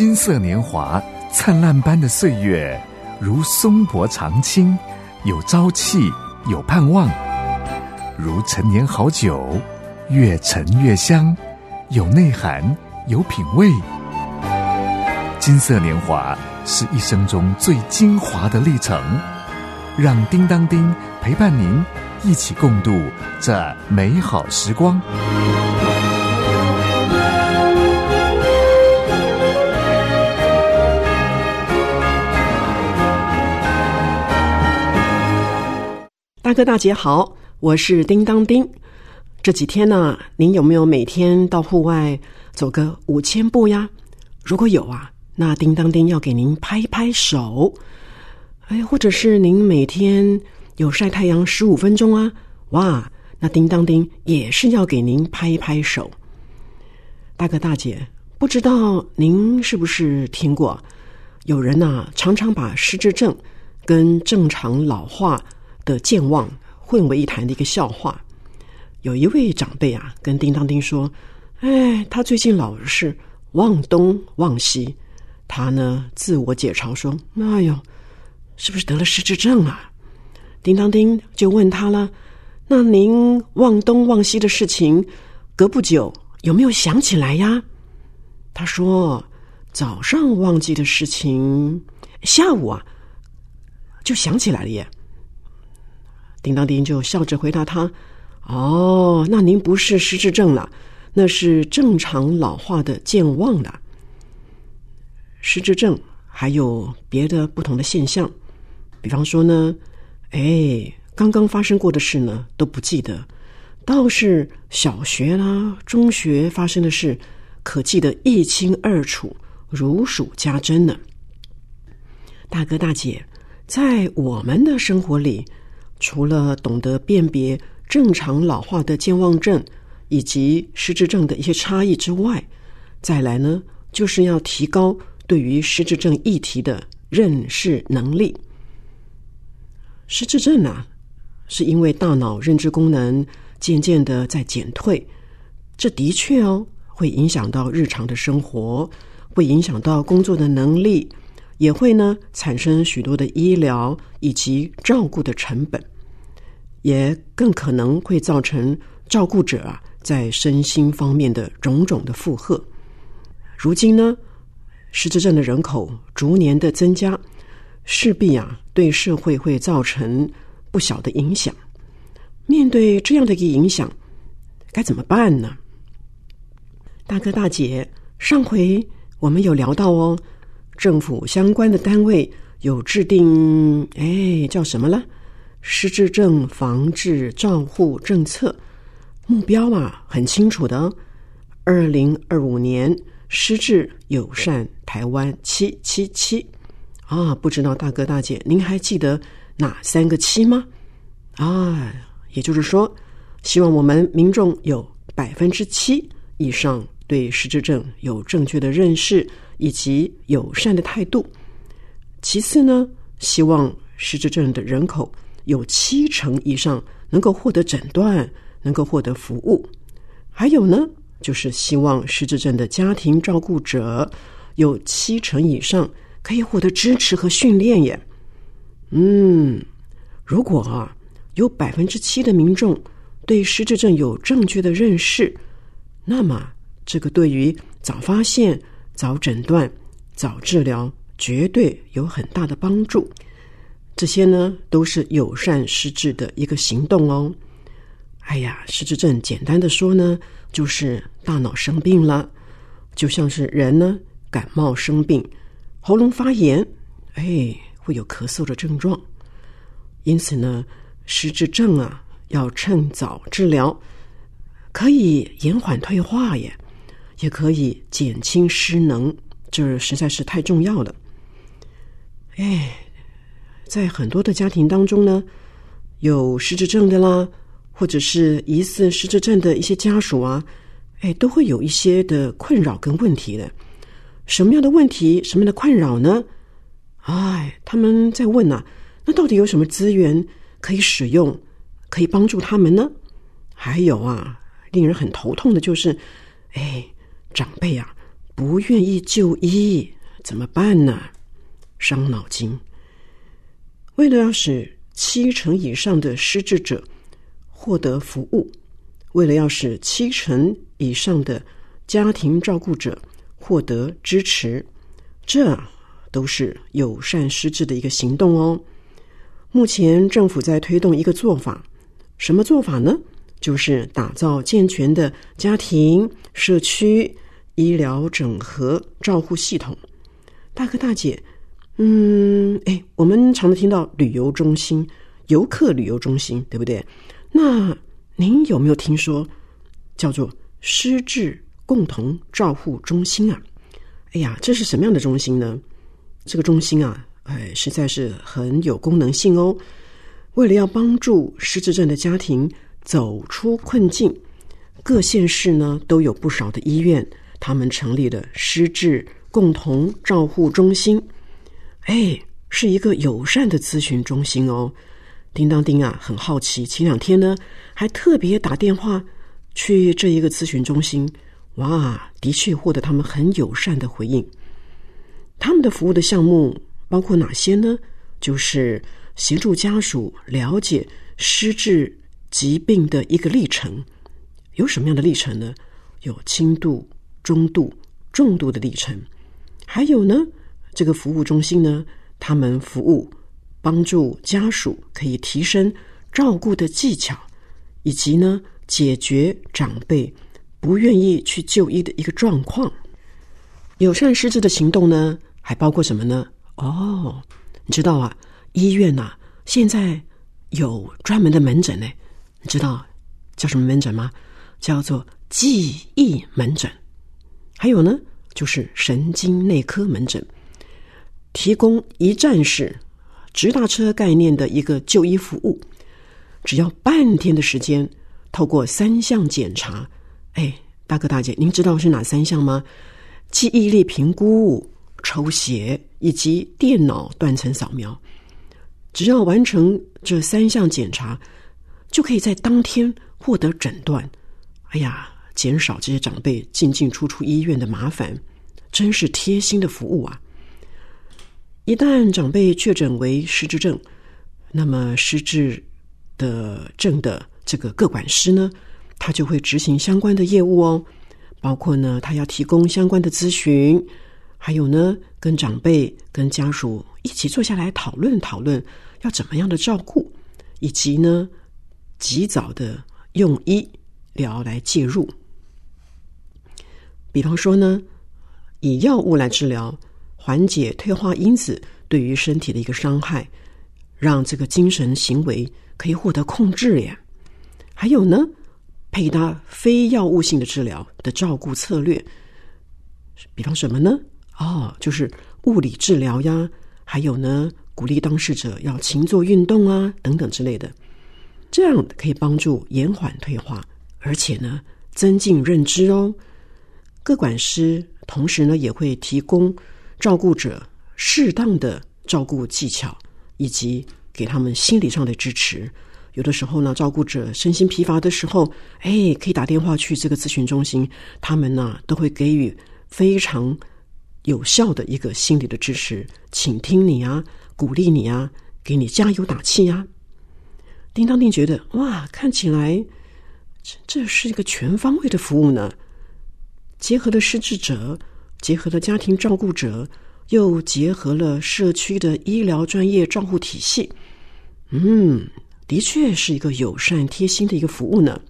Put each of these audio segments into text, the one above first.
金色年华，灿烂般的岁月，如松柏长青，有朝气，有盼望；如陈年好酒，越陈越香，有内涵，有品味。金色年华是一生中最精华的历程，让叮当丁陪伴您一起共度这美好时光。大哥大姐好，我是叮当丁。这几天呢，您有没有每天到户外走个五千步呀？如果有啊，那叮当丁要给您拍拍手。哎，或者是您每天有晒太阳十五分钟啊？哇，那叮当丁也是要给您拍拍手。大哥大姐，不知道您是不是听过，有人呐常常把失智症跟正常老化。的健忘混为一谈的一个笑话。有一位长辈啊，跟叮当丁说：“哎，他最近老是忘东忘西。他呢，自我解嘲说：‘哎呦，是不是得了失智症啊？’叮当丁就问他了：‘那您忘东忘西的事情，隔不久有没有想起来呀？’他说：‘早上忘记的事情，下午啊就想起来了耶。’叮当丁就笑着回答他：“哦，那您不是失智症了，那是正常老化的健忘了。失智症还有别的不同的现象，比方说呢，哎，刚刚发生过的事呢都不记得，倒是小学啦、中学发生的事，可记得一清二楚，如数家珍呢。大哥大姐，在我们的生活里。”除了懂得辨别正常老化的健忘症以及失智症的一些差异之外，再来呢，就是要提高对于失智症议题的认识能力。失智症啊，是因为大脑认知功能渐渐的在减退，这的确哦，会影响到日常的生活，会影响到工作的能力。也会呢产生许多的医疗以及照顾的成本，也更可能会造成照顾者啊在身心方面的种种的负荷。如今呢，失智症的人口逐年的增加，势必啊对社会会造成不小的影响。面对这样的一个影响，该怎么办呢？大哥大姐，上回我们有聊到哦。政府相关的单位有制定，哎，叫什么了？失智症防治照护政策目标啊，很清楚的。二零二五年失智友善台湾七七七啊，不知道大哥大姐您还记得哪三个七吗？啊，也就是说，希望我们民众有百分之七以上对失智症有正确的认识。以及友善的态度。其次呢，希望失智症的人口有七成以上能够获得诊断，能够获得服务。还有呢，就是希望失智症的家庭照顾者有七成以上可以获得支持和训练耶。嗯，如果啊有百分之七的民众对失智症有正确的认识，那么这个对于早发现。早诊断、早治疗，绝对有很大的帮助。这些呢，都是友善失智的一个行动哦。哎呀，失智症简单的说呢，就是大脑生病了，就像是人呢感冒生病，喉咙发炎，哎，会有咳嗽的症状。因此呢，失智症啊，要趁早治疗，可以延缓退化耶。也可以减轻失能，这实在是太重要了。哎，在很多的家庭当中呢，有失智症的啦，或者是疑似失智症的一些家属啊，哎，都会有一些的困扰跟问题的。什么样的问题，什么样的困扰呢？哎，他们在问呐，那到底有什么资源可以使用，可以帮助他们呢？还有啊，令人很头痛的就是，哎。长辈啊，不愿意就医，怎么办呢？伤脑筋。为了要使七成以上的失智者获得服务，为了要使七成以上的家庭照顾者获得支持，这都是友善失智的一个行动哦。目前政府在推动一个做法，什么做法呢？就是打造健全的家庭、社区、医疗整合照护系统。大哥大姐，嗯，哎，我们常听到旅游中心、游客旅游中心，对不对？那您有没有听说叫做失智共同照护中心啊？哎呀，这是什么样的中心呢？这个中心啊。哎，实在是很有功能性哦。为了要帮助失智症的家庭走出困境，各县市呢都有不少的医院，他们成立了失智共同照护中心。哎，是一个友善的咨询中心哦。叮当叮啊，很好奇，前两天呢还特别打电话去这一个咨询中心，哇，的确获得他们很友善的回应。他们的服务的项目。包括哪些呢？就是协助家属了解失智疾病的一个历程，有什么样的历程呢？有轻度、中度、重度的历程。还有呢，这个服务中心呢，他们服务帮助家属可以提升照顾的技巧，以及呢，解决长辈不愿意去就医的一个状况。友善失智的行动呢，还包括什么呢？哦，你知道啊？医院呐，现在有专门的门诊呢。你知道叫什么门诊吗？叫做记忆门诊。还有呢，就是神经内科门诊，提供一站式直达车概念的一个就医服务，只要半天的时间，透过三项检查。哎，大哥大姐，您知道是哪三项吗？记忆力评估。抽血以及电脑断层扫描，只要完成这三项检查，就可以在当天获得诊断。哎呀，减少这些长辈进进出出医院的麻烦，真是贴心的服务啊！一旦长辈确诊为失智症，那么失智的症的这个各管师呢，他就会执行相关的业务哦，包括呢，他要提供相关的咨询。还有呢，跟长辈、跟家属一起坐下来讨论讨论，要怎么样的照顾，以及呢，及早的用医疗来介入。比方说呢，以药物来治疗，缓解退化因子对于身体的一个伤害，让这个精神行为可以获得控制呀。还有呢，配搭非药物性的治疗的照顾策略，比方什么呢？哦，就是物理治疗呀，还有呢，鼓励当事者要勤做运动啊，等等之类的，这样可以帮助延缓退化，而且呢，增进认知哦。各管师同时呢，也会提供照顾者适当的照顾技巧，以及给他们心理上的支持。有的时候呢，照顾者身心疲乏的时候，哎，可以打电话去这个咨询中心，他们呢都会给予非常。有效的一个心理的支持，倾听你啊，鼓励你啊，给你加油打气呀。叮当丁觉得哇，看起来这是一个全方位的服务呢，结合了失智者，结合了家庭照顾者，又结合了社区的医疗专业照护体系。嗯，的确是一个友善贴心的一个服务呢。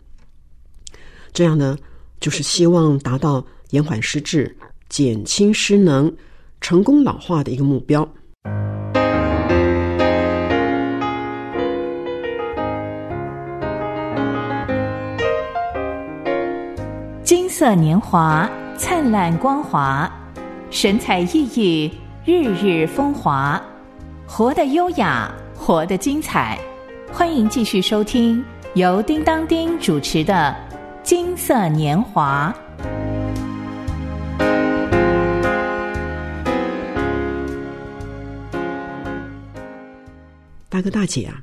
这样呢，就是希望达到延缓失智。减轻失能、成功老化的一个目标。金色年华，灿烂光华，神采奕奕，日日风华，活得优雅，活得精彩。欢迎继续收听由叮当丁主持的《金色年华》。大哥大姐啊，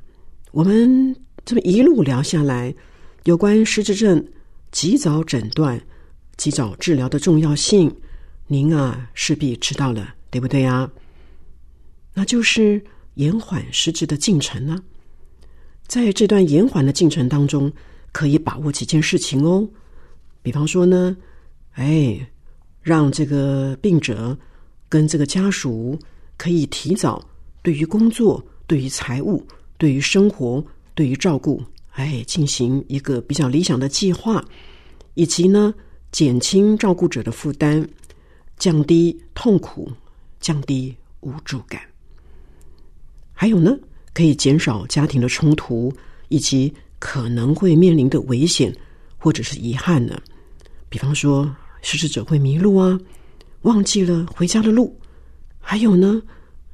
我们这么一路聊下来，有关失智症及早诊断、及早治疗的重要性，您啊势必知道了，对不对啊？那就是延缓失智的进程呢。在这段延缓的进程当中，可以把握几件事情哦。比方说呢，哎，让这个病者跟这个家属可以提早对于工作、对于财务、对于生活、对于照顾，哎，进行一个比较理想的计划，以及呢，减轻照顾者的负担，降低痛苦，降低无助感。还有呢，可以减少家庭的冲突，以及可能会面临的危险或者是遗憾呢。比方说，失智者会迷路啊，忘记了回家的路；还有呢，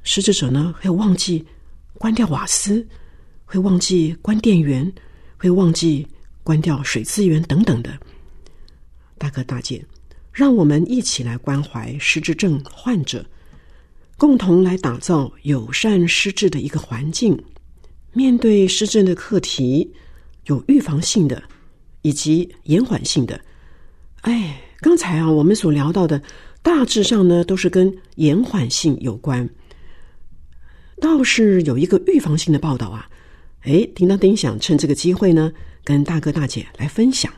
失智者呢会忘记关掉瓦斯，会忘记关电源，会忘记关掉水资源等等的。大哥大姐，让我们一起来关怀失智症患者。共同来打造友善失智的一个环境。面对失智的课题，有预防性的以及延缓性的。哎，刚才啊，我们所聊到的，大致上呢，都是跟延缓性有关。倒是有一个预防性的报道啊，哎，叮当叮想趁这个机会呢，跟大哥大姐来分享。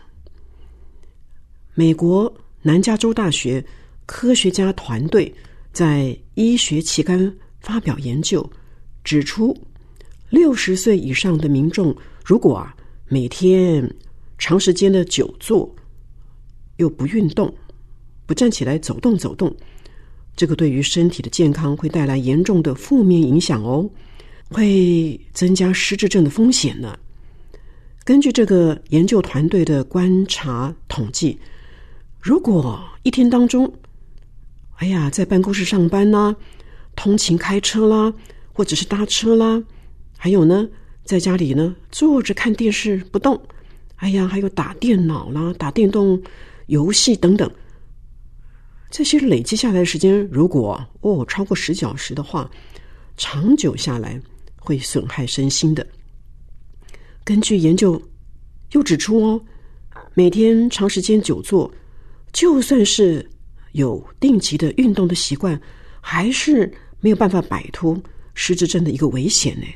美国南加州大学科学家团队。在医学期刊发表研究，指出，六十岁以上的民众如果啊每天长时间的久坐，又不运动，不站起来走动走动，这个对于身体的健康会带来严重的负面影响哦，会增加失智症的风险呢。根据这个研究团队的观察统计，如果一天当中，哎呀，在办公室上班啦，通勤开车啦，或者是搭车啦，还有呢，在家里呢坐着看电视不动，哎呀，还有打电脑啦、打电动游戏等等，这些累积下来的时间，如果哦超过十小时的话，长久下来会损害身心的。根据研究又指出哦，每天长时间久坐，就算是。有定期的运动的习惯，还是没有办法摆脱失智症的一个危险呢？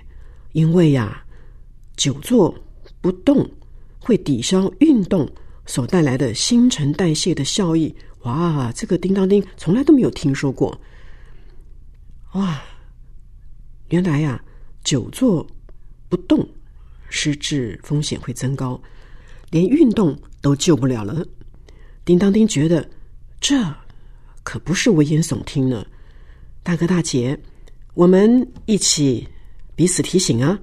因为呀，久坐不动会抵消运动所带来的新陈代谢的效益。哇，这个叮当叮从来都没有听说过。哇，原来呀，久坐不动，失智风险会增高，连运动都救不了了。叮当叮觉得这。可不是危言耸听呢，大哥大姐，我们一起彼此提醒啊，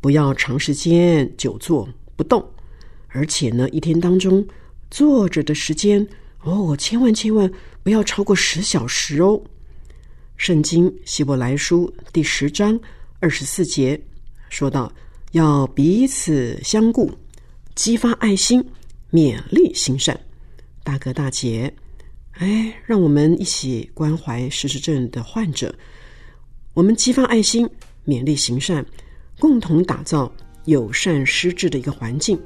不要长时间久坐不动，而且呢，一天当中坐着的时间哦，千万千万不要超过十小时哦。圣经希伯来书第十章二十四节说到，要彼此相顾，激发爱心，勉励行善。大哥大姐。哎，让我们一起关怀失智症的患者，我们激发爱心，勉励行善，共同打造友善失智的一个环境。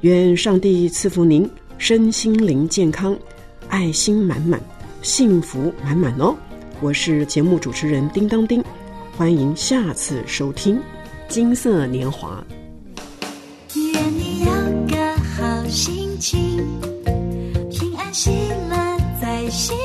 愿上帝赐福您身心灵健康，爱心满满，幸福满满哦！我是节目主持人叮当叮，欢迎下次收听《金色年华》。愿你有个好心情，平安喜乐在。心。